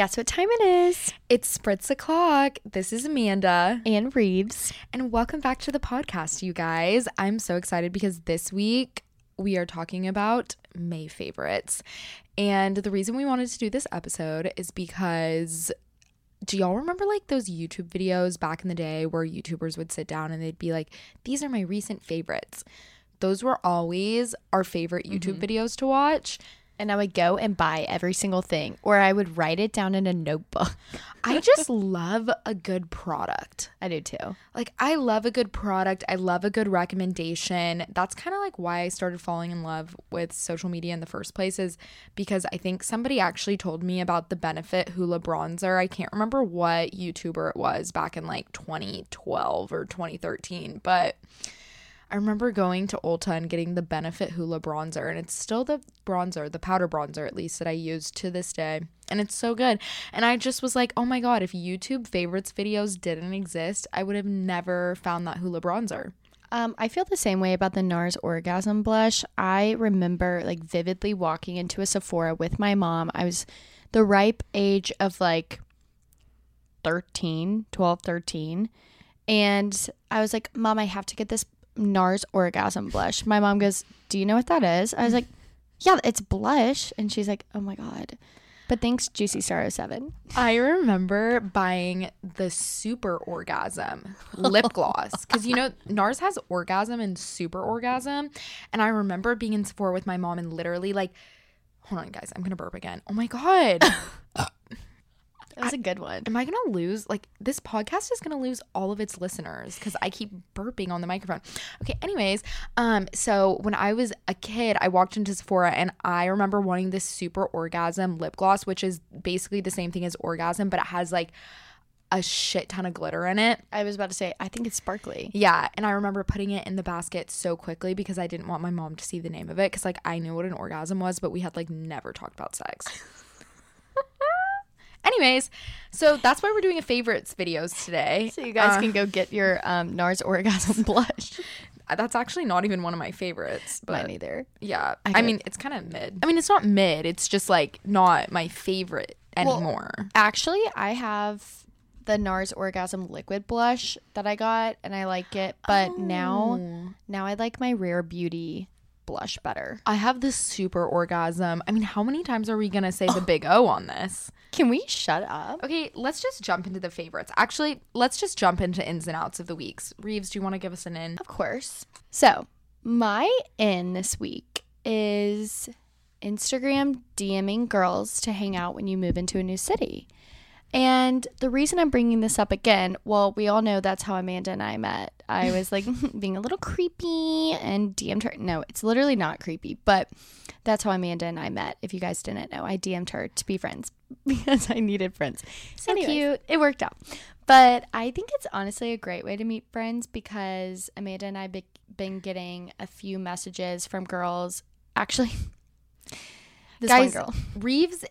Guess what time it is? It's Spritz o'clock. This is Amanda. And Rives. And welcome back to the podcast, you guys. I'm so excited because this week we are talking about May favorites. And the reason we wanted to do this episode is because do y'all remember like those YouTube videos back in the day where YouTubers would sit down and they'd be like, these are my recent favorites? Those were always our favorite mm-hmm. YouTube videos to watch. And I would go and buy every single thing, or I would write it down in a notebook. I just love a good product. I do too. Like, I love a good product. I love a good recommendation. That's kind of like why I started falling in love with social media in the first place, is because I think somebody actually told me about the Benefit Hoola Bronzer. I can't remember what YouTuber it was back in like 2012 or 2013, but. I remember going to Ulta and getting the Benefit Hoola bronzer, and it's still the bronzer, the powder bronzer at least, that I use to this day. And it's so good. And I just was like, oh my God, if YouTube favorites videos didn't exist, I would have never found that Hoola bronzer. Um, I feel the same way about the NARS Orgasm Blush. I remember like vividly walking into a Sephora with my mom. I was the ripe age of like 13, 12, 13. And I was like, Mom, I have to get this NARS Orgasm Blush. My mom goes, Do you know what that is? I was like, Yeah, it's blush. And she's like, Oh my God. But thanks, Juicy Star 07. I remember buying the super orgasm lip gloss because you know NARS has orgasm and super orgasm. And I remember being in Sephora with my mom and literally like, hold on, guys, I'm gonna burp again. Oh my God. That was a good one. Am I gonna lose like this podcast is gonna lose all of its listeners because I keep burping on the microphone. Okay, anyways, um, so when I was a kid, I walked into Sephora and I remember wanting this super orgasm lip gloss, which is basically the same thing as orgasm, but it has like a shit ton of glitter in it. I was about to say, I think it's sparkly. Yeah, and I remember putting it in the basket so quickly because I didn't want my mom to see the name of it because like I knew what an orgasm was, but we had like never talked about sex. Anyways, so that's why we're doing a favorites videos today. So you guys Uh, can go get your um, NARS Orgasm Blush. that's actually not even one of my favorites, but Mine either. yeah, I I, mean it's kind of mid. I mean it's not mid. It's just like not my favorite anymore. Actually, I have the NARS Orgasm Liquid Blush that I got, and I like it. But now, now I like my Rare Beauty blush better. I have this super orgasm. I mean, how many times are we gonna say the big O on this? Can we shut up? Okay, let's just jump into the favorites. Actually, let's just jump into ins and outs of the weeks. Rives, do you want to give us an in? Of course. So, my in this week is Instagram DMing girls to hang out when you move into a new city. And the reason I'm bringing this up again, well, we all know that's how Amanda and I met. I was like being a little creepy and DM'd her. No, it's literally not creepy, but that's how Amanda and I met. If you guys didn't know, I DM'd her to be friends because I needed friends. So Anyways. cute. It worked out. But I think it's honestly a great way to meet friends because Amanda and I have been getting a few messages from girls. Actually, this Guys, one girl. Rives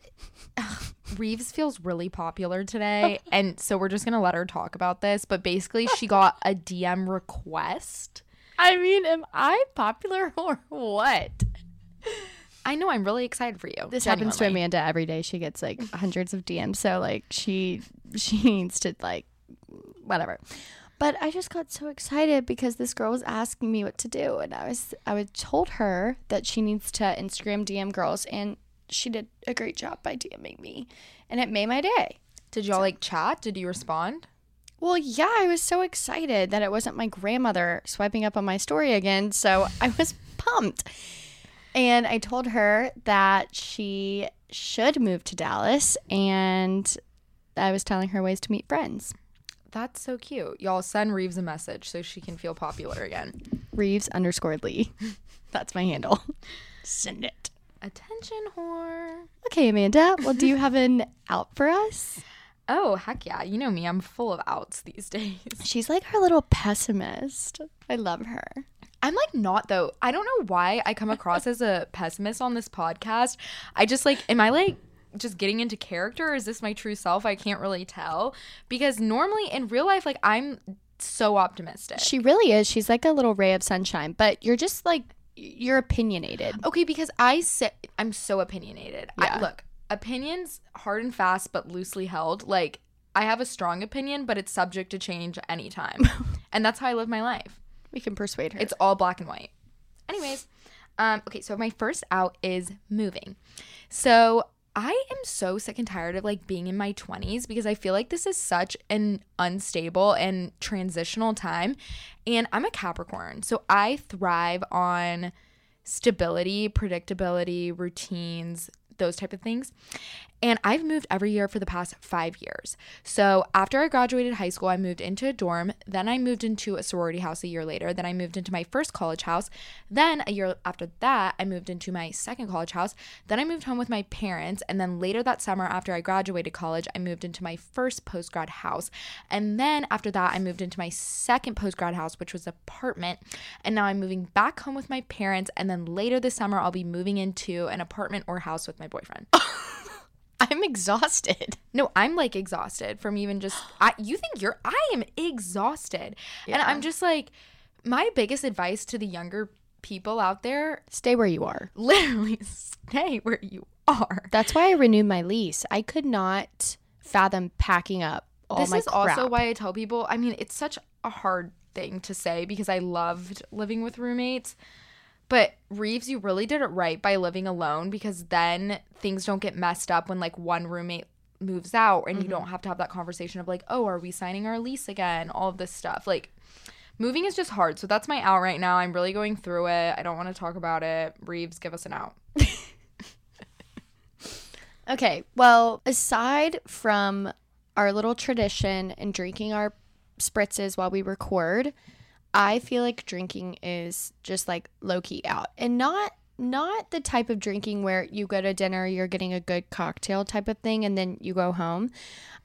Rives feels really popular today, and so we're just gonna let her talk about this. But basically, she got a DM request. I mean, am I popular or what? I know I'm really excited for you. This happens to. Amanda every day. She gets like hundreds of DMs, so like she she needs to like whatever. But I just got so excited because this girl was asking me what to do, and I was I was told her that she needs to Instagram DM girls, and she did a great job by DMing me, and it made my day. Did y'all like chat? Did you respond? Well, yeah, I was so excited that it wasn't my grandmother swiping up on my story again. So I was pumped. And I told her that she should move to Dallas. And I was telling her ways to meet friends. That's so cute. Y'all send Rives a message so she can feel popular again. Rives underscore Lee. That's my handle. Send it. Attention, whore. Okay, Amanda. Well, do you have an out for us? Oh, heck yeah. You know me, I'm full of outs these days. She's like our little pessimist. I love her. I'm like not though. I don't know why I come across as a pessimist on this podcast. I just like am I like just getting into character or is this my true self? I can't really tell because normally in real life like I'm so optimistic. She really is. She's like a little ray of sunshine, but you're just like, you're opinionated. Okay, because I say I'm so opinionated. Yeah. I, look, opinions hard and fast but loosely held. Like I have a strong opinion, but it's subject to change anytime. and that's how I live my life. We can persuade her. It's all black and white. Anyways, um, okay, so my first out is moving. So I am so sick and tired of like being in my 20s because I feel like this is such an unstable and transitional time. And I'm a Capricorn, so I thrive on stability, predictability, routines, those type of things. And I've moved every year for the past five years. So after I graduated high school, I moved into a dorm. Then I moved into a sorority house a year later. Then I moved into my first college house. Then a year after that, I moved into my second college house. Then I moved home with my parents. And then later that summer, after I graduated college, I moved into my first post grad house. And then after that, I moved into my second post grad house, which was an apartment. And now I'm moving back home with my parents. And then later this summer, I'll be moving into an apartment or house with my boyfriend. I'm exhausted. No, I'm like exhausted from even just I you think you're I am exhausted. And I'm just like my biggest advice to the younger people out there, Stay where you are. literally stay where you are. That's why I renewed my lease. I could not fathom packing up all this my is crap. also why I tell people, I mean, it's such a hard thing to say because I loved living with roommates. But Rives, you really did it right by living alone because then things don't get messed up when like one roommate moves out and you mm-hmm. don't have to have that conversation of like, oh, are we signing our lease again? All of this stuff. Like, moving is just hard. So that's my out right now. I'm really going through it. I don't want to talk about it. Rives, give us an out. Okay, well, aside from our little tradition and drinking our spritzes while we record, I feel like drinking is just like low key out. And not not the type of drinking where you go to dinner, you're getting a good cocktail type of thing and then you go home.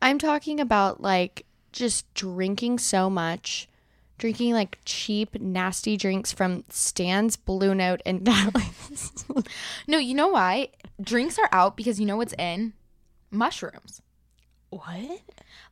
I'm talking about like just drinking so much, drinking like cheap, nasty drinks from Stan's Blue Note and. No, you know why? Drinks are out because you know what's in? Mushrooms. what?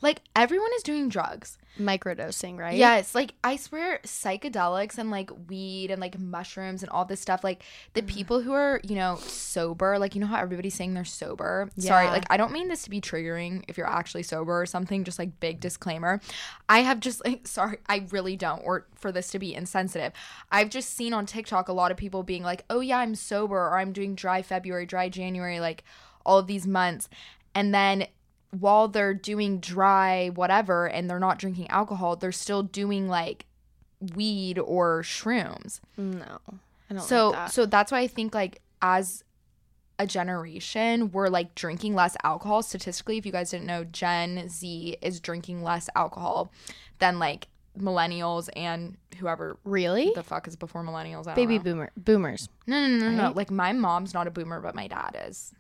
Like everyone is doing drugs. Microdosing, right? Yes, like I swear psychedelics and like weed and like mushrooms and all this stuff like the mm. people who are, you know, sober, like you know how everybody's saying they're sober. Sorry, like I don't mean this to be triggering if you're actually sober or something, just like big disclaimer. I have just like sorry, I really don't or for this to be insensitive. I've just seen on TikTok a lot of people being like, "Oh yeah, I'm sober," or "I'm doing dry February, dry January," like all of these months. And then while they're doing dry whatever and they're not drinking alcohol, they're still doing like weed or shrooms. No. I don't So like that. so that's why I think like as a generation, we're like drinking less alcohol. Statistically, if you guys didn't know, Gen Z is drinking less alcohol than like millennials and whoever really? the fuck is before millennials. I Baby boomer boomers. No, no, no, no, no. right? Like my mom's not a boomer, but my dad is.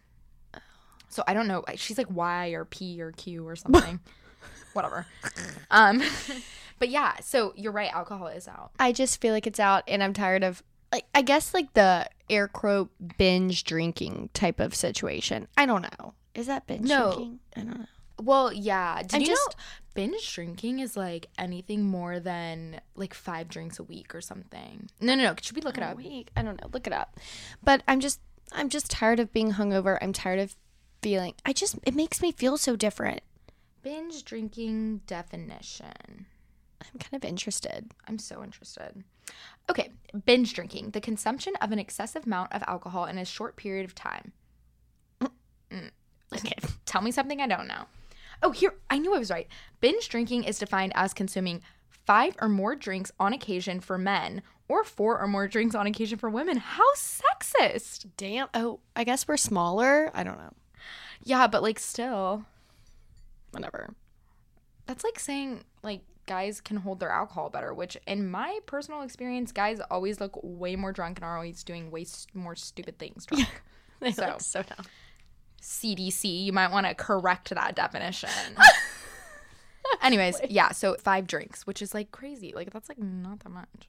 So I don't know. She's like Y or P or Q or something. Whatever. Um, but yeah. So you're right. Alcohol is out. I just feel like it's out and I'm tired of like I guess like the air quote binge drinking type of situation. I don't know. Is that binge No. drinking? I don't know. Well, yeah. Did I'm you just- know binge drinking is like anything more than like five drinks a week or something? No, no, no. Should we look it A up? week. I don't know. Look it up. But I'm just I'm just tired of being hungover. I'm tired of feeling I just it makes me feel so different. Binge drinking definition. I'm kind of interested. I'm so interested. Okay, binge drinking, the consumption of an excessive amount of alcohol in a short period of time. Mm. Okay. Tell me something I don't know. Oh, here, I knew I was right. Binge drinking is defined as consuming five or more drinks on occasion for men or four or more drinks on occasion for women. How sexist. Damn. Oh, I guess we're smaller. I don't know. Yeah, but like still, Whatever. that's like saying like guys can hold their alcohol better, which in my personal experience, guys always look way more drunk and are always doing way s- more stupid things drunk. They So- look so dumb. CDC, you might want to correct that definition. Anyways, yeah, so five drinks, which is like crazy. Like that's like not that much.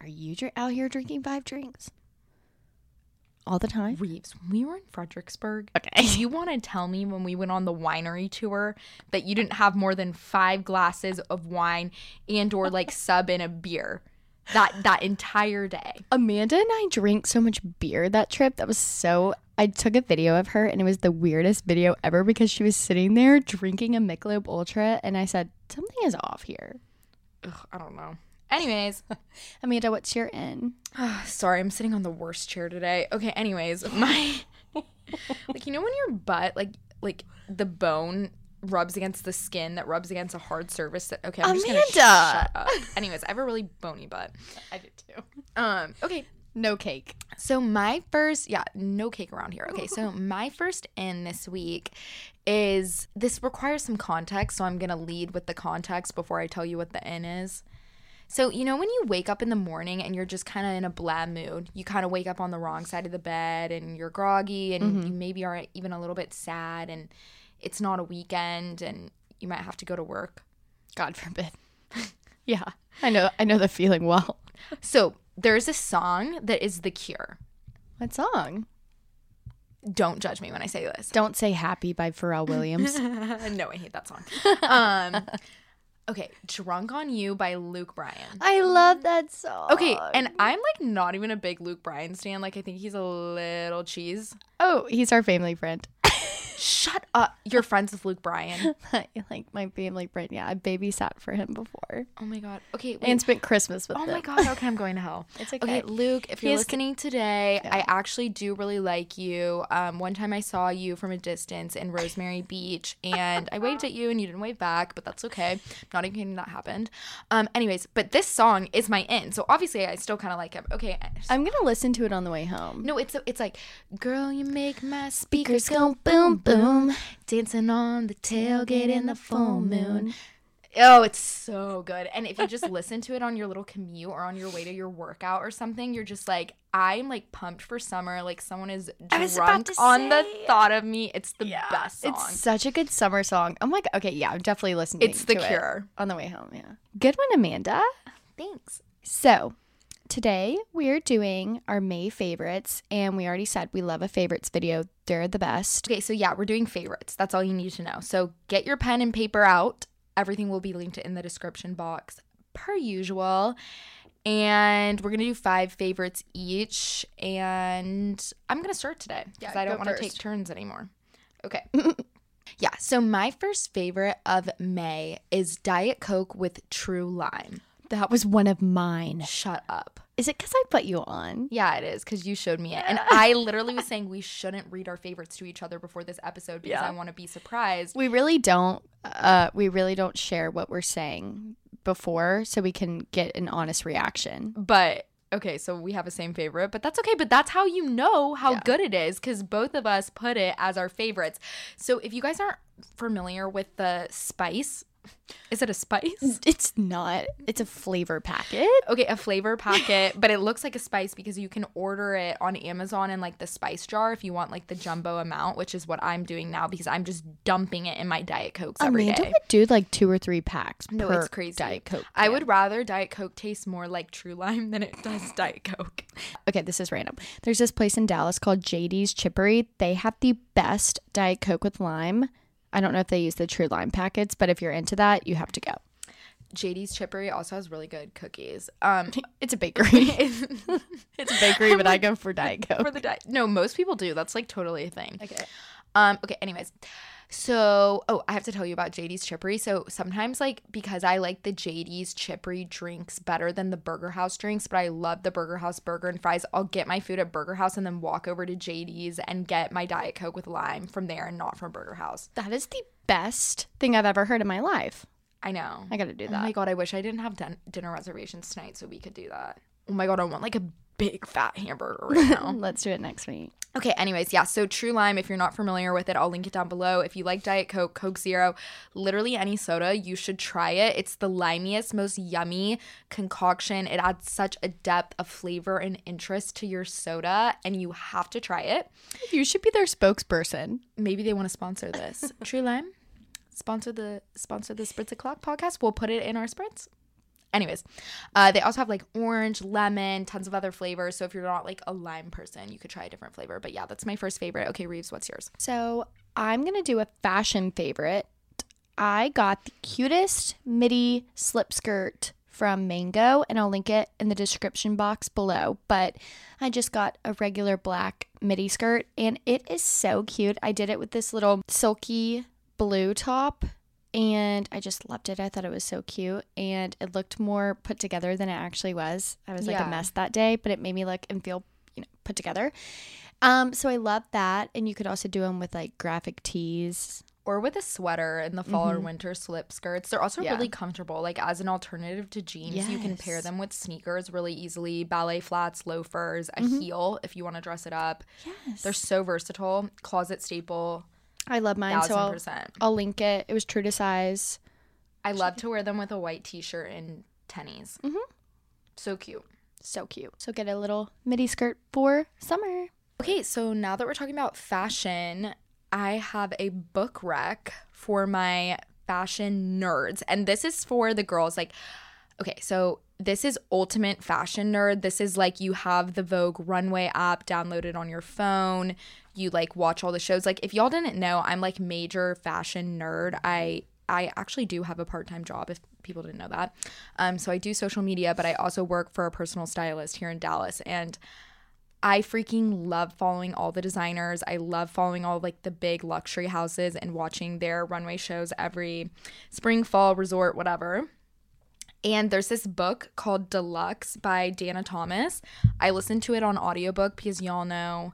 Are you dr- out here drinking five drinks? All the time? Rives, we were in Fredericksburg. Okay. Do you want to tell me when we went on the winery tour that you didn't have more than five glasses of wine and or like sub in a beer that that entire day? Amanda and I drank so much beer that trip. That was so I took a video of her and it was the weirdest video ever because she was sitting there drinking a Michelob Ultra and I said, something is off here. Ugh, I don't know. Anyways, Amanda, what's your in? sorry, I'm sitting on the worst chair today. Okay, anyways, my like you know when your butt like like the bone rubs against the skin that rubs against a hard surface that okay, I'm just gonna sh- Amanda! shut up. Anyways, I have a really bony butt. I did too. Um, okay, No cake. So my first, yeah, no cake around here. Okay, so my first in this week is this requires some context, so I'm gonna lead with the context before I tell you what the in is. So you know when you wake up in the morning and you're just kind of in a blah mood, you kind of wake up on the wrong side of the bed and you're groggy and you maybe are even a little bit sad and it's not a weekend and you might have to go to work. God forbid. yeah. I know I know the feeling well. So there's a song that is the cure. What song? Don't judge me when I say this. Don't say happy by Pharrell Williams. no, I hate that song. Um, okay, "Drunk on You" by Luke Bryan. I love that song. Okay, and I'm like not even a big Luke Bryan stan. Like I think he's a little cheese. oh, he's our family friend. Shut up! You're friends with Luke Bryan. like my family friend. Yeah, I babysat for him before Oh my god. Okay. Wait. and spent Christmas with Oh him. my god. Okay, I'm going to hell. It's Okay, okay. Luke, if you're listening today, I actually do really like you. Um, one time I saw you from a distance in Rosemary Beach, and I waved at you, and you didn't wave back, but that's okay. Not even kidding, that happened. Um, anyways, but this song is my in, so obviously I still kind of like him. Okay, I'm gonna listen to it on the way home. no, it's it's like, girl, you make my Speakers speakers go boom boom. Dancing on the tailgate in the full moon. Oh, it's so good. And if you just listen to it on your little commute or on your way to your workout or something, you're just like, I'm like pumped for summer. Like someone is I was about drunk on the thought of me. It's the best song. It's such a good summer song. I'm like, Okay, yeah, I'm definitely listening. To it. It's The it Cure. on the way home. Yeah. Good one, Amanda. Thanks. So, today we are doing our May favorites, and we already said we love a favorites video. They're the best. Okay, so yeah, we're doing favorites. That's all you need to know. So get your pen and paper out. Everything will be linked in the description box per usual. And we're gonna do five favorites each. And I'm gonna start today because Yeah, I don't want to take turns anymore. Okay. yeah, so my first favorite of May is Diet Coke with True Lime. That was one of mine. Shut up. Is it because I put you on? Yeah, it is because you showed me it. And I literally was saying we shouldn't read our favorites to each other before this episode because Yeah. I want to be surprised. We really don't. Uh, we really don't share what we're saying before, so we can get an honest reaction. But okay, so we have a same favorite, but that's okay. But that's how you know how Yeah. good it is because both of us put it as our favorites. So if you guys aren't familiar with the spice, is it a spice? It's not. It's a flavor packet. Okay, a flavor packet, but it looks like a spice because you can order it on Amazon in like the spice jar if you want like the jumbo amount, which is what I'm doing now because I'm just dumping it in my Diet Cokes every day. Amanda would do like two or three packs. No, per it's crazy. Diet Coke. I would rather Diet Coke taste more like True Lime than it does Diet Coke. Okay, this is random. There's this place in Dallas called JD's Chippery. They have the best Diet Coke with lime. I don't know if they use the true lime packets, but if you're into that, you have to go. JD's Chippery also has really good cookies. Um, It's a bakery. it's a bakery, but I go for Diet Coke. for the diet. No, most people do. That's like totally a thing. Okay. Um, okay, anyways. So, oh, I have to tell you about JD's Chippery. So, sometimes like because I like the JD's Chippery drinks better than the Burger House drinks, but I love the Burger House burger and fries, I'll get my food at Burger House and then walk over to JD's and get my Diet Coke with lime from there and not from Burger House. That is the best thing I've ever heard in my life. I know. I got to do Oh that. my god, I wish I didn't have din- dinner reservations tonight so we could do that. Oh my god, I want like a big fat hamburger right now. Let's do it next week. okay, anyways, yeah, so True Lime, if you're not familiar with it, I'll link it down below. If you like Diet Coke, Coke Zero, literally any soda, you should try it. It's the limiest, most yummy concoction. It adds such a depth of flavor and interest to your soda, and you have to try it. You should be their spokesperson. Maybe they want to sponsor this. True Lime, sponsor the sponsor the Spritz O'clock podcast. We'll put it in our sprints. Anyways, uh, they also have like orange, lemon, tons of other flavors. So if you're not like a lime person, you could try a different flavor. But yeah, that's my first favorite. Okay, Reeves, what's yours? So I'm going to do a fashion favorite. I got the cutest midi slip skirt from Mango, and I'll link it in the description box below. But I just got a regular black midi skirt, and it is so cute. I did it with this little silky blue top, and I just loved it. I thought it was so cute, and it looked more put together than it actually was. I was like Yeah. a mess that day, but it made me look and feel, you know, put together. Um, so I love that, and you could also do them with like graphic tees. or with a sweater in the fall or winter slip skirts. They're also Mm-hmm. Yeah. really comfortable. Like as an alternative to jeans, you can pair them with sneakers really easily. Ballet flats, loafers, a Mm-hmm. heel if you want to dress it up. Yes, They're so versatile. Closet staple, I love mine. So I'll. I'll link it. It was true to size. I love to wear them with a white t-shirt and tennies. Mm-hmm. So cute. So cute. So get a little midi skirt for summer. Okay, so now that we're talking about fashion, I have a book rec for my fashion nerds. And this is for the girls. Like, okay, so this is ultimate fashion nerd. This is like you have the Vogue Runway app downloaded on your phone. You like watch all the shows. Like, if y'all didn't know, I'm like major fashion nerd. I I actually do have a part-time job if people didn't know that. Um, so I do social media, but I also work for a personal stylist here in Dallas. And I freaking love following all the designers. I love following all like the big luxury houses and watching their runway shows every spring, fall, resort, whatever. And there's this book called Deluxe by Dana Thomas. I listened to it on audiobook because y'all know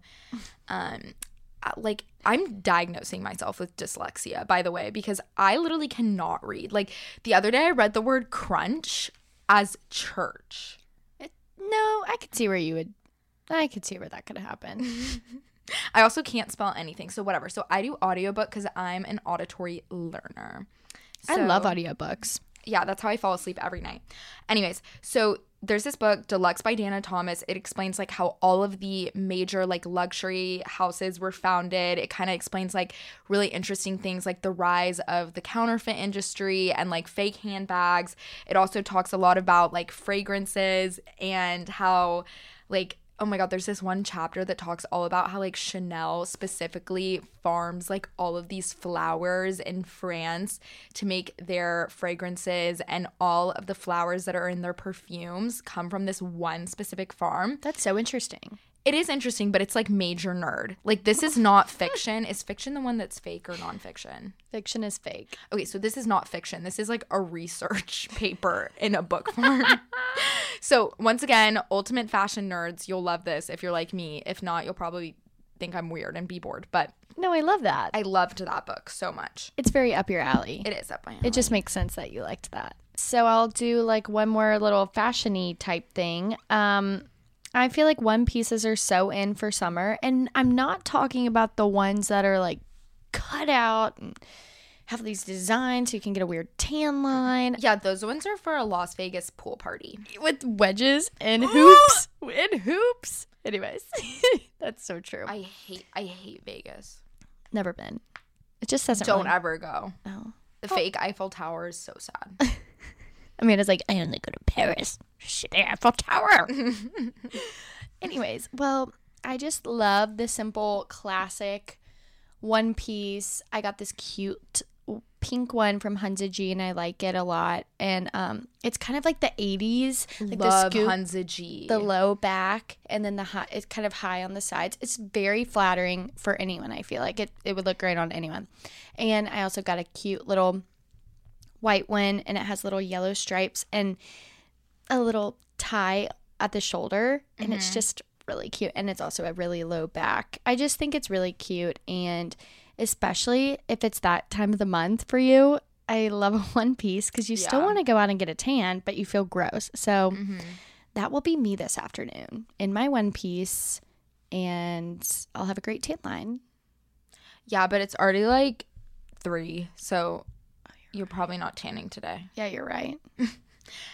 um like I'm diagnosing myself with dyslexia by the way because I literally cannot read. Like the other day I read the word crunch as church. No, I could see where you would. I could see where that could happen. I also can't spell anything. So whatever. So I do audiobook cuz I'm an auditory learner. I love audiobooks. yeah, that's how I fall asleep every night. Anyways, so there's this book, Deluxe by Dana Thomas. It explains like how all of the major like luxury houses were founded. It kind of explains like really interesting things like the rise of the counterfeit industry and like fake handbags. It also talks a lot about like fragrances and how like oh my god there's this one chapter that talks all about how like chanel specifically farms like all of these flowers in france to make their fragrances and all of the flowers that are in their perfumes come from this one specific farm That's so interesting. It is interesting but it's like major nerd like this is not fiction is fiction the one that's fake or nonfiction Fiction is fake. Okay, so this is not fiction. This is like a research paper in a book form. so, once again, ultimate fashion nerds, you'll love this if you're like me. If not, you'll probably think I'm weird and be bored. But No, I love that. I loved that book so much. it's very up your alley. It is up my It just makes sense that you liked that. So I'll do like one more little fashiony type thing. Um I feel like one pieces are so in for summer and I'm not talking about the ones that are like cut out and have these designs so you can get a weird tan line Yeah, those ones are for a Las Vegas pool party. with wedges and hoops and hoops. Anyways, that's so true. I hate I hate Vegas. Never been. It just doesn't Don't really- ever go. Oh. The fake Eiffel Tower is so sad. I mean, it's like I only go to Paris. Shit, the Eiffel Tower. Anyways, well, I just love the simple classic one piece. I got this cute pink one from Hunza G, and I like it a lot. And um, it's kind of like the '80s, like Love the scoop, Hunza G. the low back, and then the high. It's kind of high on the sides. It's very flattering for anyone. I feel like it. It would look great on anyone. And I also got a cute little white one and it has little yellow stripes and a little tie at the shoulder and it's mm-hmm. just really cute and it's also a really low back. I just think it's really cute and especially if it's that time of the month for you, I love a one piece cuz you still want to go out and get a tan but you feel gross. So mm-hmm. that will be me this afternoon in my one piece and I'll have a great tan line. yeah, but it's already like three, so oh, you're probably not tanning today. Yeah, you're right.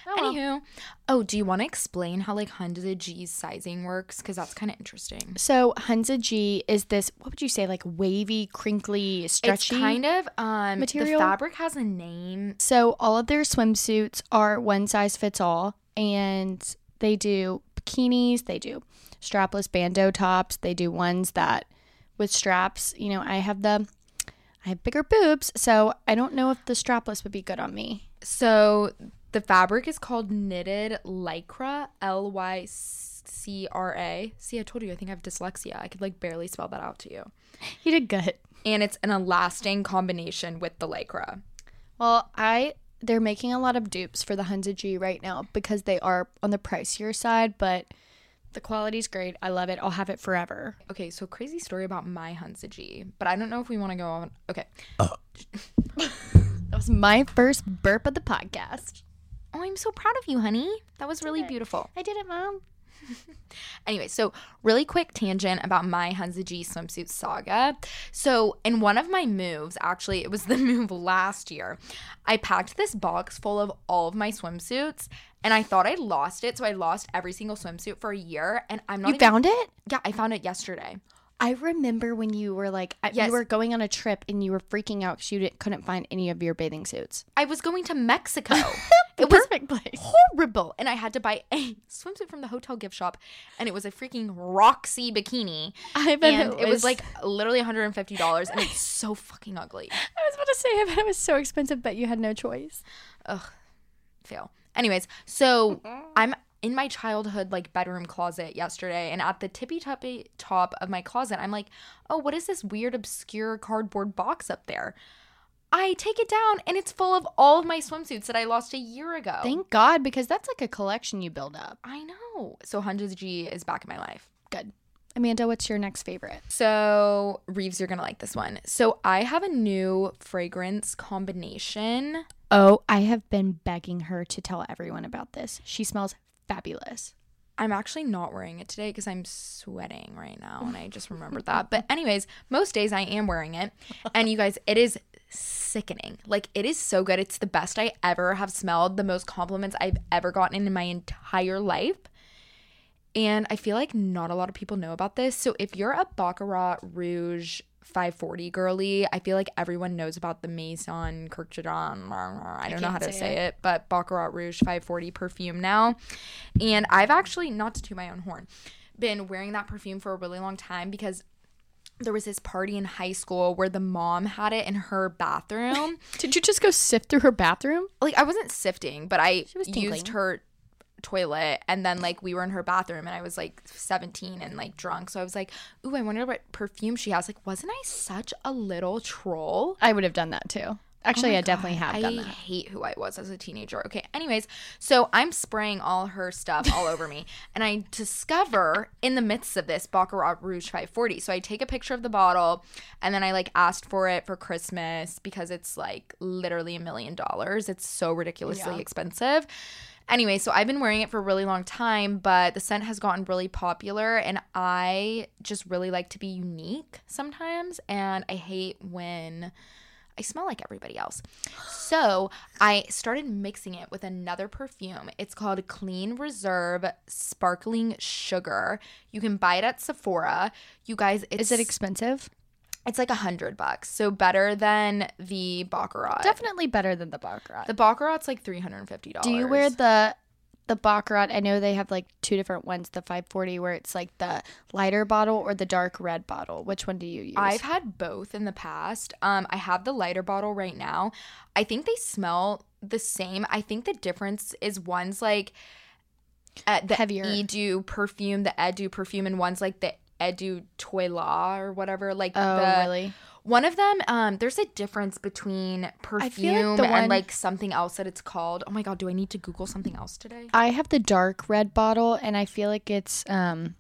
Oh, well. Anywho, oh, do you want to explain how like Hunza G's sizing works? Because that's kind of interesting. So Hunza G is this what would you say like wavy, crinkly, stretchy? It's kind of um material? The fabric has a name. so all of their swimsuits are one size fits all and they do bikinis, they do strapless bandeau tops, they do ones that with straps, you know, I have the I have bigger boobs, so I don't know if the strapless would be good on me. So The fabric is called knitted lycra, L Y C R A. See, I told you, I think I have dyslexia. I could like barely spell that out to you. You did good. And it's an elasting combination with the lycra. Well, I they're making a lot of dupes for the Hunza G right now because they are on the pricier side, but the quality's great. I love it. I'll have it forever. Okay, so crazy story about my Hunza G, but I don't know if we want to go on. Okay. Uh. That was my first burp of the podcast. Oh, I'm so proud of you, honey. That was really beautiful. I did it, mom. Anyway, so really quick tangent about my Hunza G swimsuit saga. So, in one of my moves, actually, it was the move last year, I packed this box full of all of my swimsuits and I thought I lost it. So, I lost every single swimsuit for a year. And I'm not You even- found it? Yeah, I found it yesterday. I remember when you were like, I- Yes. you were going on a trip and you were freaking out because you didn't, couldn't find any of your bathing suits. I was going to Mexico. it was Perfect place. horrible. And I had to buy a swimsuit from the hotel gift shop, and it was a freaking Roxy bikini. I bet And it was like literally $150, and it's so fucking ugly. I was about to say, I bet it was so expensive, but you had no choice. Ugh, fail. Anyways, so mm-hmm. I'm in my childhood like bedroom closet yesterday, and at the tippy toppy top of my closet, I'm like, oh, what is this weird, obscure cardboard box up there? I take it down, and it's full of all of my swimsuits that I lost a year ago. Thank God, because that's like a collection you build up. I know. So Hunza G is back in my life. Good. Amanda, what's your next favorite? So, Rives, you're going to like this one. So, I have a new fragrance combination. Oh, I have been begging her to tell everyone about this. She smells fabulous. I'm actually not wearing it today because I'm sweating right now and I just remembered that. But, anyways, most days I am wearing it. And you guys, it is sickening. Like, it is so good. It's the best I ever have smelled, the most compliments I've ever gotten in my entire life. And I feel like not a lot of people know about this. So if you're a Baccarat Rouge 540 girly, I feel like everyone knows about the Maison Kirkjadon. I don't know how to say say it. but Baccarat Rouge 540 perfume now. And I've actually, not to toot my own horn, been wearing that perfume for a really long time because there was this party in high school where the mom had it in her bathroom. Did you just go sift through her bathroom? like I wasn't sifting, but I was used her toilet and then like we were in her bathroom and I was like 17 and like drunk. So I was like, "Ooh, I wonder what perfume she has." Like, wasn't I such a little troll? I would have done that too. Oh Actually, Oh I definitely God, have done I hate who I was as a teenager. Okay, anyways, so I'm spraying all her stuff all over me, and I discover in the midst of this Baccarat Rouge 540. So I take a picture of the bottle, and then I like asked for it for Christmas because it's like literally a million dollars. It's so ridiculously Yeah. expensive. Anyway, so I've been wearing it for a really long time, but the scent has gotten really popular, and I just really like to be unique sometimes, and I hate when. I smell like everybody else. So I started mixing it with another perfume. It's called Clean Reserve Sparkling Sugar. You can buy it at Sephora. You guys, it's, Is it expensive? it's like a hundred bucks. So better than the Baccarat. Definitely better than the Baccarat. The Baccarat's like three hundred and fifty dollars. Do you wear the the Baccarat? I know they have like two different ones. The 540, where it's like the lighter bottle or the dark red bottle. Which one do you use? I've had both in the past. Um, I have the lighter bottle right now. I think they smell the same. I think the difference is one's like uh, the Heavier. Eau de perfume, the Eau de perfume, and one's like the Edu Toila or whatever. Like oh, the really? One of them. Um, there's a difference between perfume the and one- like something else that it's called. Oh my god, do I need to Google something else today? I have the dark red bottle, and I feel like it's um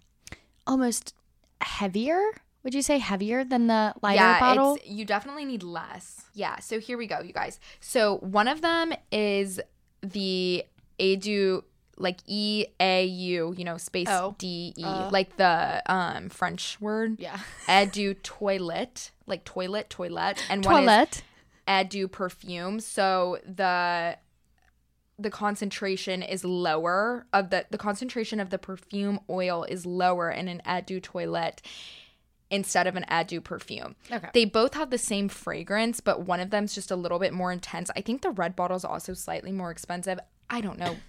almost heavier. Would you say heavier than the lighter bottle? It's, you definitely need less. Yeah. So here we go, you guys. So one of them is the Eau de, like E A U, you know, space Oh. D E, Uh. like the um French word. Yeah. Eau de toilet, like toilet, toilet, and one is. Eau de perfume. So the the concentration is lower of the the concentration of the perfume oil is lower in an Eau de toilet instead of an Eau de perfume. Okay. They both have the same fragrance, but one of them's just a little bit more intense. I think the red bottle is also slightly more expensive. I don't know.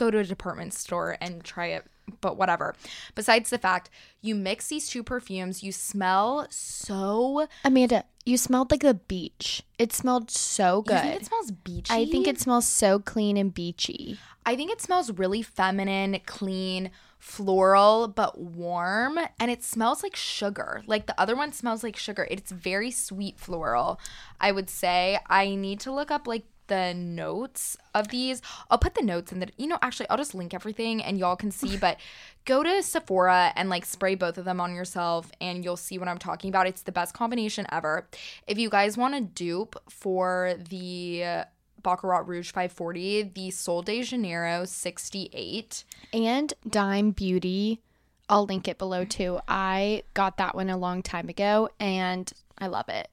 go to a department store and try it. But whatever. Besides the fact, you mix these two perfumes, you smell so. Amanda, you smelled like the beach. It smelled so good. You think it smells beachy? I think it smells so clean and beachy. I think it smells really feminine, clean, floral, but warm. And it smells like sugar. Like the other one smells like sugar. It's very sweet floral, I would say. I need to look up like the notes of these. I'll put the notes in the, you know, actually, I'll just link everything and y'all can see. But go to Sephora and like spray both of them on yourself and you'll see what I'm talking about. It's the best combination ever. If you guys want a dupe for the Baccarat Rouge 540, the Sol de Janeiro 68, And Dime Beauty. I'll link it below too. I got that one a long time ago and I love it.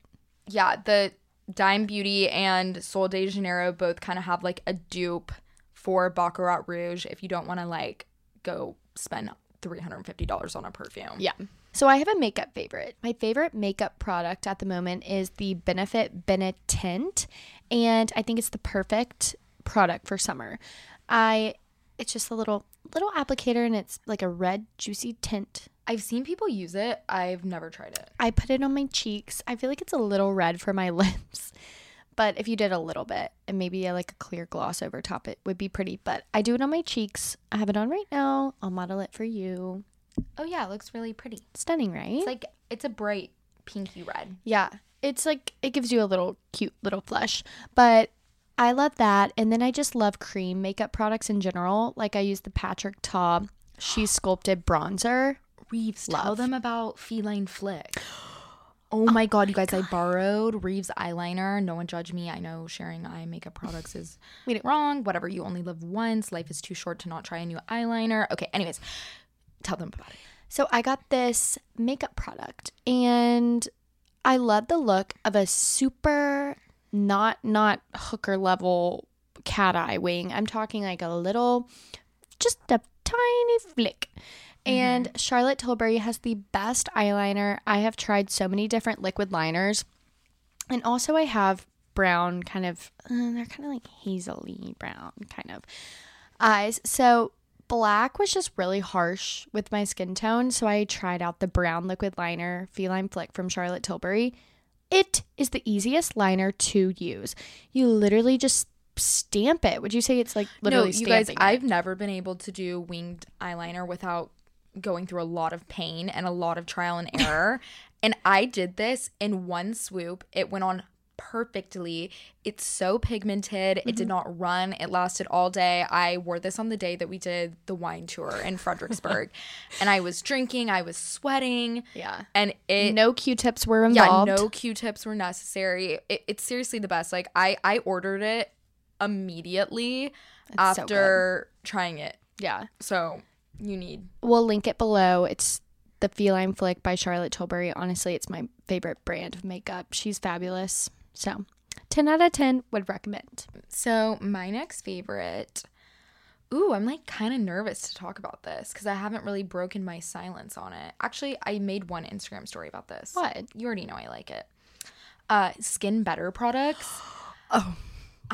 yeah, the Dime Beauty and Sol de Janeiro both kind of have like a dupe for Baccarat Rouge if you don't want to like go spend $350 on a perfume. Yeah. So I have a makeup favorite. My favorite makeup product at the moment is the Benefit Benetint, and I think it's the perfect product for summer. I it's just a little little applicator and it's like a red juicy tint. I've seen people use it. I've never tried it. I put it on my cheeks. I feel like it's a little red for my lips. But if you did a little bit and maybe a, like a clear gloss over top it would be pretty, but I do it on my cheeks. I have it on right now. I'll model it for you. Oh yeah, it looks really pretty. Stunning, right? It's like it's a bright pinky red. Yeah. It's like it gives you a little cute little flush. But I love that. And then I just love cream makeup products in general. Like I use the Patrick Ta She Sculpted Bronzer. Rives, tell Love. them about Feline Flick. Oh my god, you guys, I borrowed Rives eyeliner. No one judge me. I know sharing eye makeup products is We don't- wrong. Whatever, you only live once. Life is too short to not try a new eyeliner. Okay, anyways, tell them about it. So I got this makeup product and I love the look of a super not not hooker level cat eye wing. I'm talking like a little just a tiny flick. And Charlotte Tilbury has the best eyeliner. I have tried so many different liquid liners. And also I have brown kind of uh, they're kind of like hazily brown kind of eyes. So black was just really harsh with my skin tone, so I tried out the brown liquid liner Feline Flick from Charlotte Tilbury. It is the easiest liner to use. You literally just stamp it. Would you say it's like literally no, you guys, it? I've never been able to do winged eyeliner without going through a lot of pain and a lot of trial and error. and I did this in one swoop. It went on perfectly. It's so pigmented. It Mm-hmm. did not run. It lasted all day. I wore this on the day that we did the wine tour in Fredericksburg. and I was drinking, I was sweating, yeah. and it no Q-tips were yeah, involved. no Q-tips were necessary. It, it's seriously the best. Like I I ordered it immediately It's so after trying it. Yeah. So you need We'll link it below. It's the Feline Flick by Charlotte Tilbury. Honestly, it's my favorite brand of makeup. She's fabulous. So, 10 out of 10 would recommend. So my next favorite. Ooh, I'm like kind of nervous to talk about this because I haven't really broken my silence on it. Actually, I made one Instagram story about this. What? You already know I like it. Uh, Skin Better products. Oh,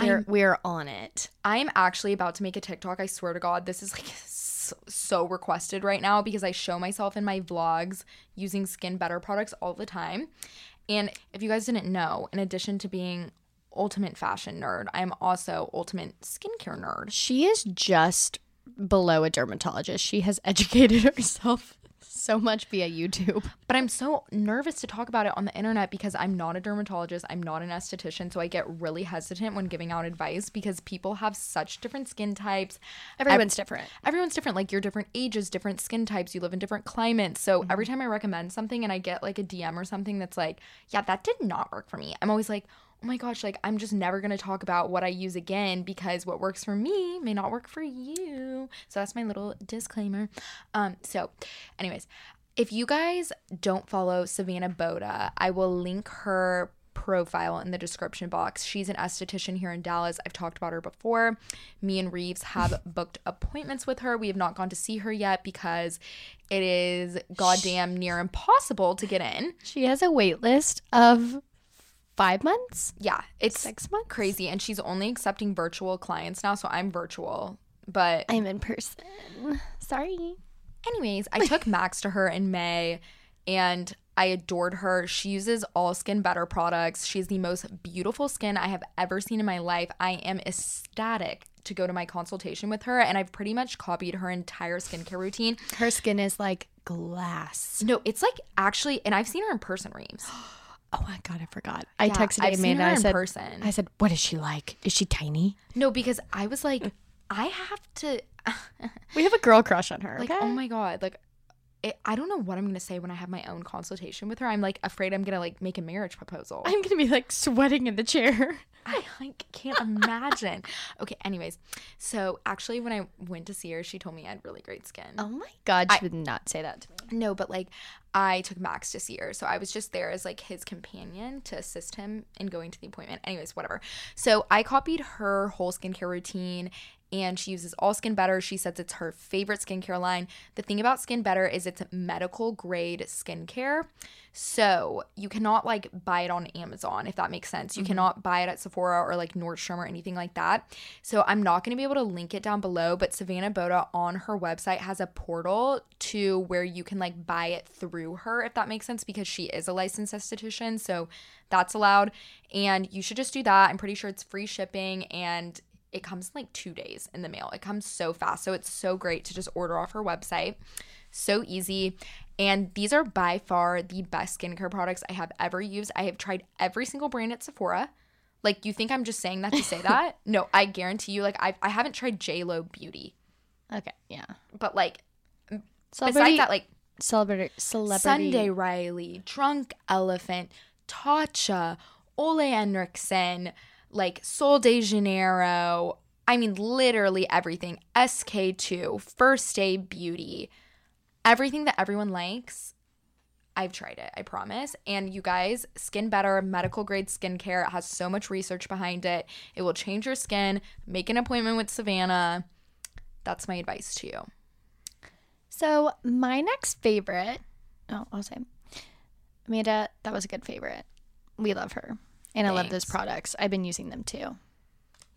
we're, we're on it. I'm actually about to make a TikTok. I swear to God, this is like so, so requested right now because I show myself in my vlogs using Skin Better products all the time. And if you guys didn't know, in addition to being ultimate fashion nerd, I'm also ultimate skincare nerd. She is just below a dermatologist. She has educated herself so much via YouTube. But I'm so nervous to talk about it on the internet because I'm not a dermatologist, I'm not an esthetician, so I get really hesitant when giving out advice because people have such different skin types. Everyone's different. everyone's different. Like your different ages different skin types. You live in different climates. So mm-hmm. every time i recommend something and i get like a dm or something that's like yeah that did not work for me. I'm always like oh my gosh like i'm just never going to talk about what i use again because what works for me may not work for you so that's my little disclaimer um so anyways if you guys don't follow Savanna Boda i will link her profile in the description box. She's an esthetician here in Dallas. I've talked about her before. Me and Rives have booked appointments with her. We have not gone to see her yet because it is goddamn near impossible to get in. She has a wait list of five months, Yeah, it's six months. crazy. And she's only accepting virtual clients now. So I'm virtual But I'm in person. Sorry. anyways, I took Max to her in May and I adored her. She uses all Skin Better products. She has the most beautiful skin I have ever seen in my life. I am ecstatic to go to my consultation with her, and I've pretty much copied her entire skincare routine. Her skin is like glass. No, it's like actually, and I've seen her in person, Rives. Oh my god, I forgot. I Yeah, texted I've Amanda. I in said, person. I said, what is she like? Is she tiny? No, because I was like, I have to, We have a girl crush on her. like, okay? oh my god, like. It, I don't know what I'm gonna say when I have my own consultation with her. I'm like afraid I'm gonna like make a marriage proposal. I'm gonna be like sweating in the chair. I like can't imagine. okay, anyways, so actually when I went to see her, she told me I had really great skin. Oh my god, she would not say that to me. No, but like I took Max to see her. So I was just there as like his companion to assist him in going to the appointment. Anyways, whatever. So I copied her whole skincare routine and she uses all skin better. She says it's her favorite skincare line. The thing about skin better is it's medical grade skincare. So you cannot like buy it on Amazon if that makes sense. You mm-hmm. cannot buy it at Sephora or like Nordstrom or anything like that. So I'm not going to be able to link it down below, but Savanna Boda on her website has a portal to where you can like buy it through her if that makes sense because she is a licensed esthetician. So that's allowed and you should just do that. I'm pretty sure it's free shipping and it comes in like 2 days in the mail. It comes so fast. So it's so great to just order off her website so easy. And these are by far the best skincare products I have ever used. I have tried every single brand at Sephora. Like, you think I'm just saying that to say that? No, I guarantee you, like, I've, I haven't tried JLo Beauty, Okay, yeah. but like, Celebrity, besides that, like, celebrity, celebrity. Sunday Riley, Drunk Elephant, Tatcha, Ole Henriksen, like Sol de Janeiro. I mean, literally everything. SK2, First Aid Beauty, everything that everyone likes. I've tried it, I promise. And you guys, Skin Better, medical grade skincare, it has so much research behind it. It will change your skin. Make an appointment with Savanna. That's my advice to you. So my next favorite, oh, I'll say, Amanda, that was a good favorite. We love her, and I love those products. I've been using them too.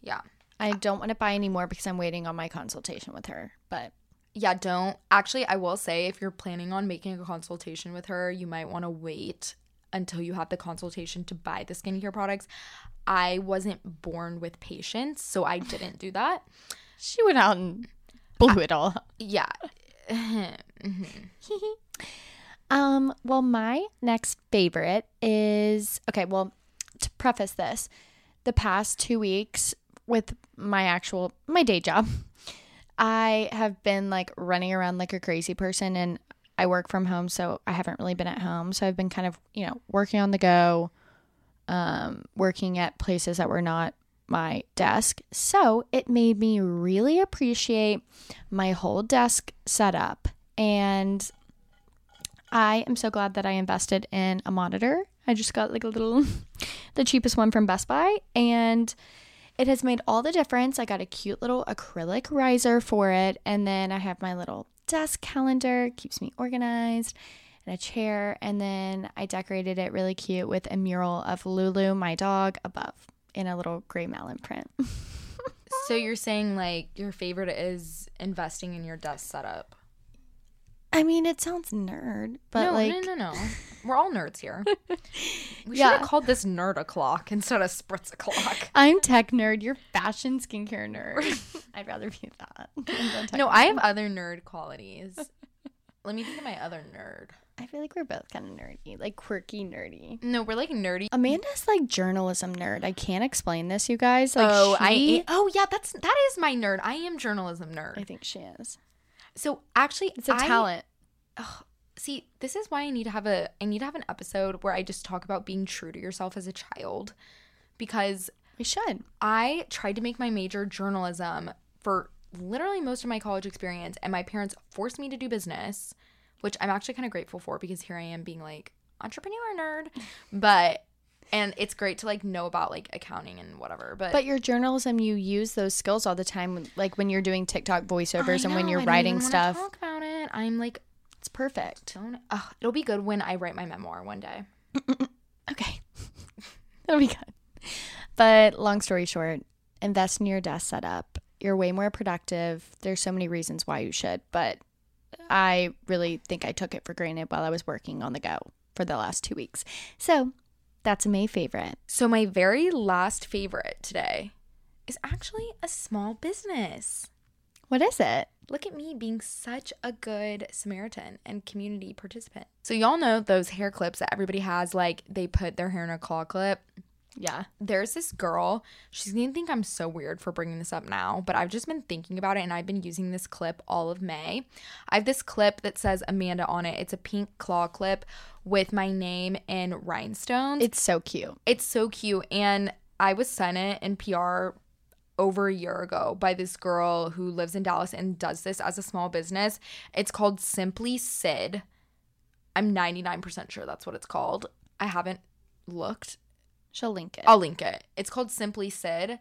Yeah. I don't want to buy any more because I'm waiting on my consultation with her. But yeah, don't. Actually, I will say if you're planning on making a consultation with her, you might want to wait until you have the consultation to buy the skincare products. I wasn't born with patience, so I didn't do that. she went out and blew it all. Yeah. Um, well, my next favorite is okay. Well, to preface this, the past two weeks with my actual my day job, I have been like running around like a crazy person, and I work from home, so I haven't really been at home. So I've been kind of you know working on the go, um, working at places that were not my desk. So it made me really appreciate my whole desk setup and I am so glad that I invested in a monitor. I just got like a little, the cheapest one from Best Buy, and it has made all the difference. I got a cute little acrylic riser for it, and then I have my little desk calendar, keeps me organized, and a chair, and then I decorated it really cute with a mural of Lulu, my dog, above in a little Gray Malin print. so you're saying like your favorite is investing in your desk setup? I mean, it sounds nerd, but no, like, no, no, no. We're all nerds here. We should have called this nerd o'clock instead of spritz o'clock. I'm tech nerd. You're fashion skincare nerd. I'd rather be that. than the tech No, nerd. I have other nerd qualities. Let me think of my other nerd. I feel like we're both kind of nerdy, like quirky nerdy. No, we're like nerdy. Amanda's like journalism nerd. I can't explain this, you guys. Like, oh, I she- am. Oh, yeah, that's that is my nerd. I am journalism nerd. I think she is. So actually, It's a I- talent. See, this is why I need to have a I need to have an episode where I just talk about being true to yourself as a child because We should. I tried to make my major journalism for literally most of my college experience and my parents forced me to do business, which I'm actually kind of grateful for because here I am being like entrepreneur nerd. But and it's great to like know about like accounting and whatever. But, But your journalism, you use those skills all the time, like when you're doing TikTok voiceovers I and when you're writing stuff. Talk about it. I'm like It's perfect. don't it'll be good when I write my memoir one day. Okay. That'll be good. But long story short, invest in your desk setup You're way more productive. There's so many reasons why you should, but I really think I took it for granted while I was working on the go for the last two weeks. So that's a May favorite. So, my very last favorite today is actually a small business. What is it? Look at me being such a good Samaritan and community participant. So, y'all know those hair clips that everybody has, like they put their hair in a claw clip. Yeah. There's this girl, she's gonna think I'm so weird for bringing this up now, but I've just been thinking about it and I've been using this clip all of May. I have this clip that says Amanda on it. It's a pink claw clip with my name in rhinestones. It's so cute. It's so cute. And I was sent it in PR over a year ago by this girl who lives in Dallas and does this as a small business. It's called Simply Syd. I'm 99% sure that's what it's called. I haven't looked. She'll link it. I'll link it. It's called Simply Syd.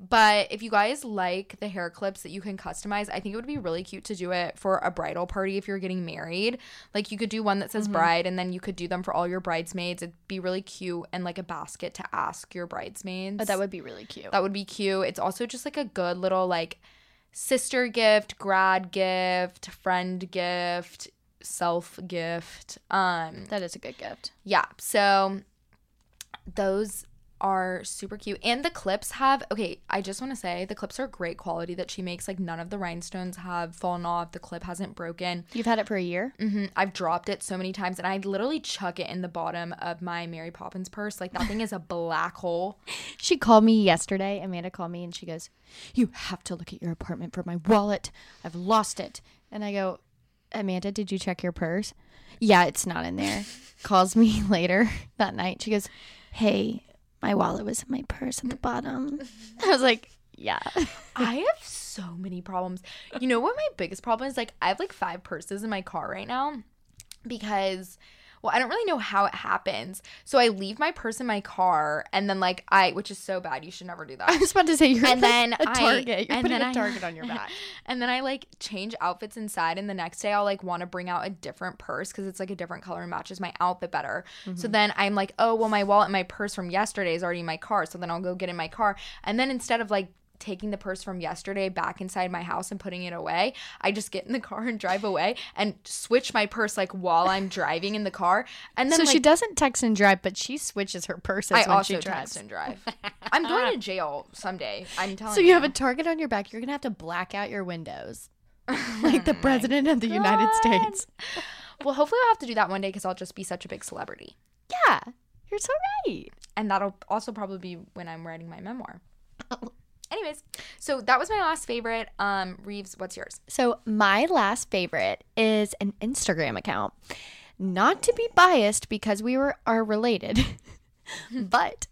But if you guys like the hair clips that you can customize, I think it would be really cute to do it for a bridal party if you're getting married. Like you could do one that says bride and then you could do them for all your bridesmaids. It'd be really cute and like a basket to ask your bridesmaids. but that would be really cute. That would be cute. It's also just like a good little like sister gift, grad gift, friend gift, self gift. Um that is a good gift. yeah. So those are super cute. And the clips have okay, I just want to say the clips are great quality that she makes. Like none of the rhinestones have fallen off. The clip hasn't broken. You've had it for a year? hmm I've dropped it so many times and I literally chuck it in the bottom of my Mary Poppins purse. Like that thing is a black hole. She called me yesterday. Amanda called me and she goes, You have to look at your apartment for my wallet. I've lost it. And I go, Amanda, did you check your purse? Yeah, it's not in there. Calls me later that night. She goes, Hey, my wallet was in my purse at the bottom. I was like, Yeah. I have so many problems. You know what my biggest problem is? Like I have like five purses in my car right now because well, I don't really know how it happens. So I leave my purse in my car and then like I which is so bad. You should never do that. I was about to say you're And like then a I- target. You're and putting then a I- target on your back. and then I like change outfits inside and the next day I'll like want to bring out a different purse cuz it's like a different color and matches my outfit better. So mm-hmm. then I'm like, "Oh, well my wallet and my purse from yesterday is already in my car." So then I'll go get in my car. And then instead of like taking the purse from yesterday back inside my house and putting it away, I just get in the car and drive away and switch my purse like while I'm driving in the car. And then so like, she doesn't text and drive, but she switches her purse. I when also she text drives. and drive. I'm going to jail someday. I'm telling So you. you have a target on your back. You're gonna have to black out your windows, like the president of the United States. Well, hopefully I'll have to do that one day because I'll just be such a big celebrity. Yeah, you're so right. And that'll also probably be when I'm writing my memoir. Anyways, so that was my last favorite. Um, Rives, what's yours? So my last favorite is an Instagram account. Not to be biased because we were are related, but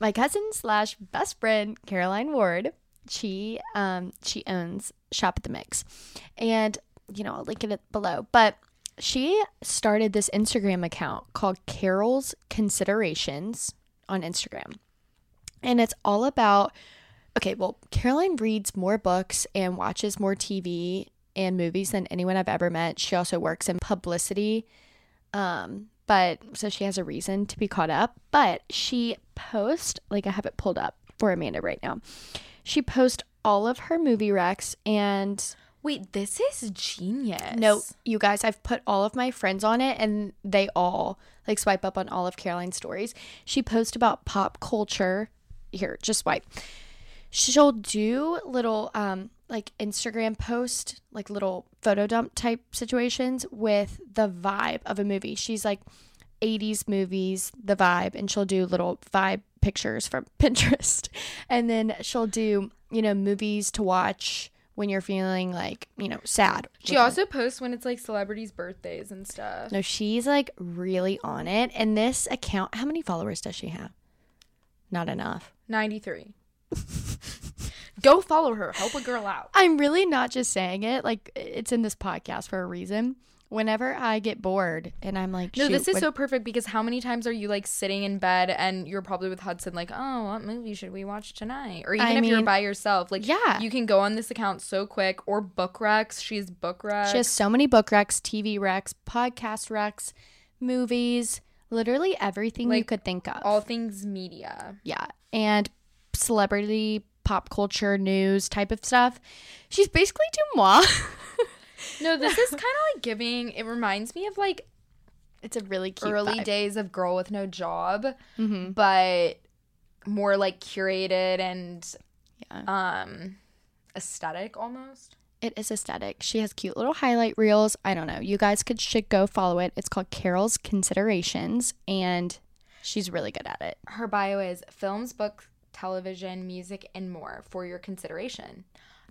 my cousin slash best friend Caroline Ward, she um she owns Shop at the Mix, and you know I'll link it below. But she started this Instagram account called Carol's Considerations on Instagram, and it's all about okay, well, Caroline reads more books and watches more TV and movies than anyone I've ever met. She also works in publicity. Um, but so she has a reason to be caught up. But she posts, like I have it pulled up for Amanda right now. She posts all of her movie recs and Wait, this is genius. no, you guys, I've put all of my friends on it and they all like swipe up on all of Caroline's stories. She posts about pop culture. Here, just swipe. She'll do little um like Instagram post, like little photo dump type situations with the vibe of a movie. She's like 80s movies, the vibe, and she'll do little vibe pictures from Pinterest. And then she'll do, you know, movies to watch when you're feeling like, you know, sad. She also posts when it's like celebrities' birthdays and stuff. No, she's like really on it. And this account, how many followers does she have? Not enough. 93. Go follow her. Help a girl out. I'm really not just saying it. Like it's in this podcast for a reason. Whenever I get bored and I'm like, No, this is what- so perfect because how many times are you like sitting in bed and you're probably with Hudson, like, oh, what movie should we watch tonight? Or even I if you're by yourself, like, yeah. you can go on this account so quick or book recs. She's book recs. She has so many book recs, TV recs, podcast recs, movies, literally everything you could think of. all things media. yeah. And celebrity pop culture news type of stuff. She's basically moi. No, this is kind of like giving. It reminds me of like it's a really cute early vibe. days of Girl with No Job, Mhm. but more like curated and Yeah. um aesthetic almost. It is aesthetic. She has cute little highlight reels. I don't know. You guys could should go follow it. It's called Carol's Considerations and she's really good at it. Her bio is films, books, television, music, and more for your consideration.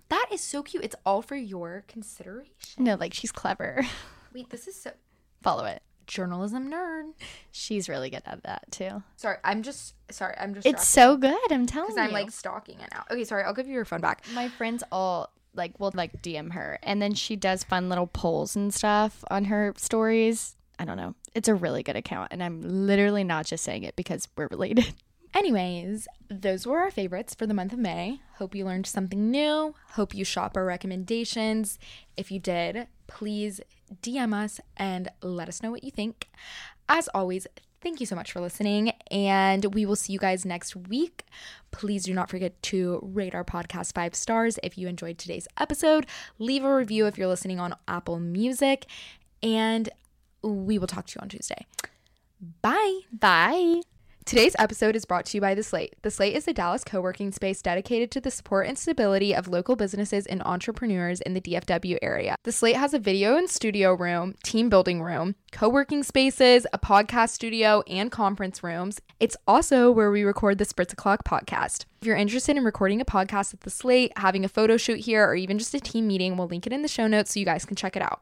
That is so cute. It's all for your consideration. No, like she's clever. Wait, this is so follow it. journalism nerd. She's really good at that too. Sorry, I'm just sorry. I'm just It's so good. I'm telling you. because. I'm like stalking it now. Okay, sorry. I'll give you your phone back. my friends all like will like DM her and then she does fun little polls and stuff on her stories. I don't know. It's a really good account and I'm literally not just saying it because we're related. Anyways, those were our favorites for the month of May. Hope you learned something new. Hope you shop our recommendations. If you did, please DM us and let us know what you think. As always, thank you so much for listening, and we will see you guys next week. Please do not forget to rate our podcast five stars if you enjoyed today's episode. Leave a review if you're listening on Apple Music, and we will talk to you on Tuesday. Bye. Bye. Today's episode is brought to you by The Slate. The Slate is a Dallas co working space dedicated to the support and stability of local businesses and entrepreneurs in the DFW area. The Slate has a video and studio room, team building room, co working spaces, a podcast studio, and conference rooms. It's also where we record the Spritz O'Clock podcast. If you're interested in recording a podcast at The Slate, having a photo shoot here, or even just a team meeting, we'll link it in the show notes so you guys can check it out.